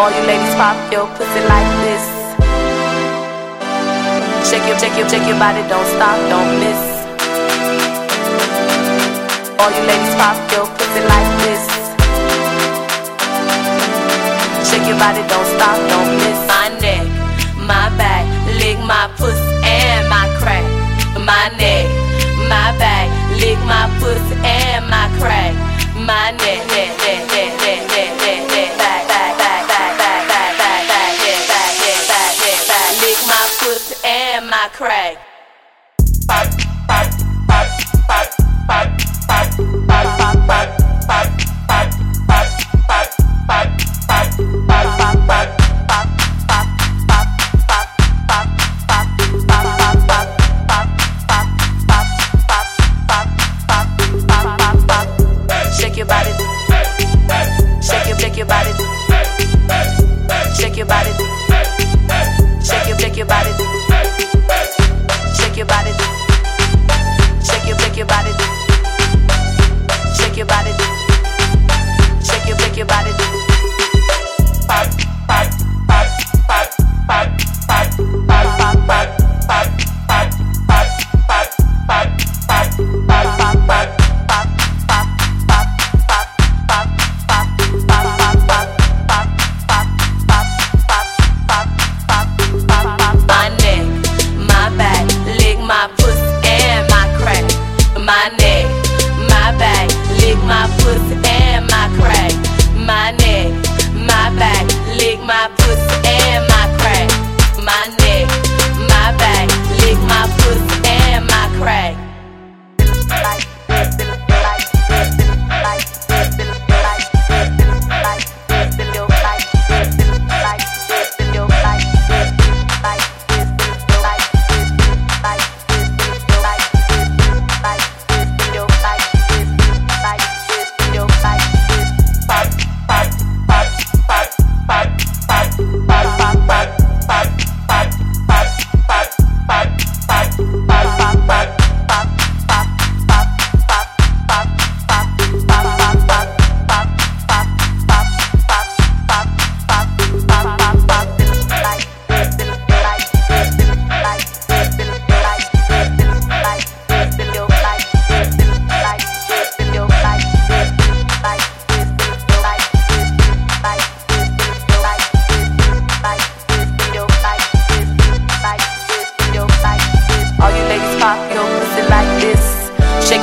All you ladies pop your pussy like this. Shake your, shake your, shake your body, don't stop, don't miss. All you ladies pop your pussy like this. Shake your body, don't stop, don't miss. My neck, my back, lick my pussy and my crack. My neck, my back, lick my pussy and my crack. My neck, Craig. Bye, bye, bye,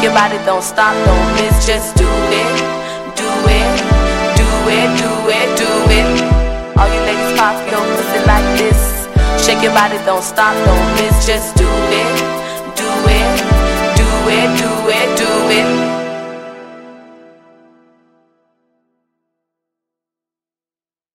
your body, don't stop, don't miss, just do it, do it, do it, do it, do it. All you ladies pop your pussy like this. Shake your body, don't stop, don't miss, just do it, do it, do it, do it, do it.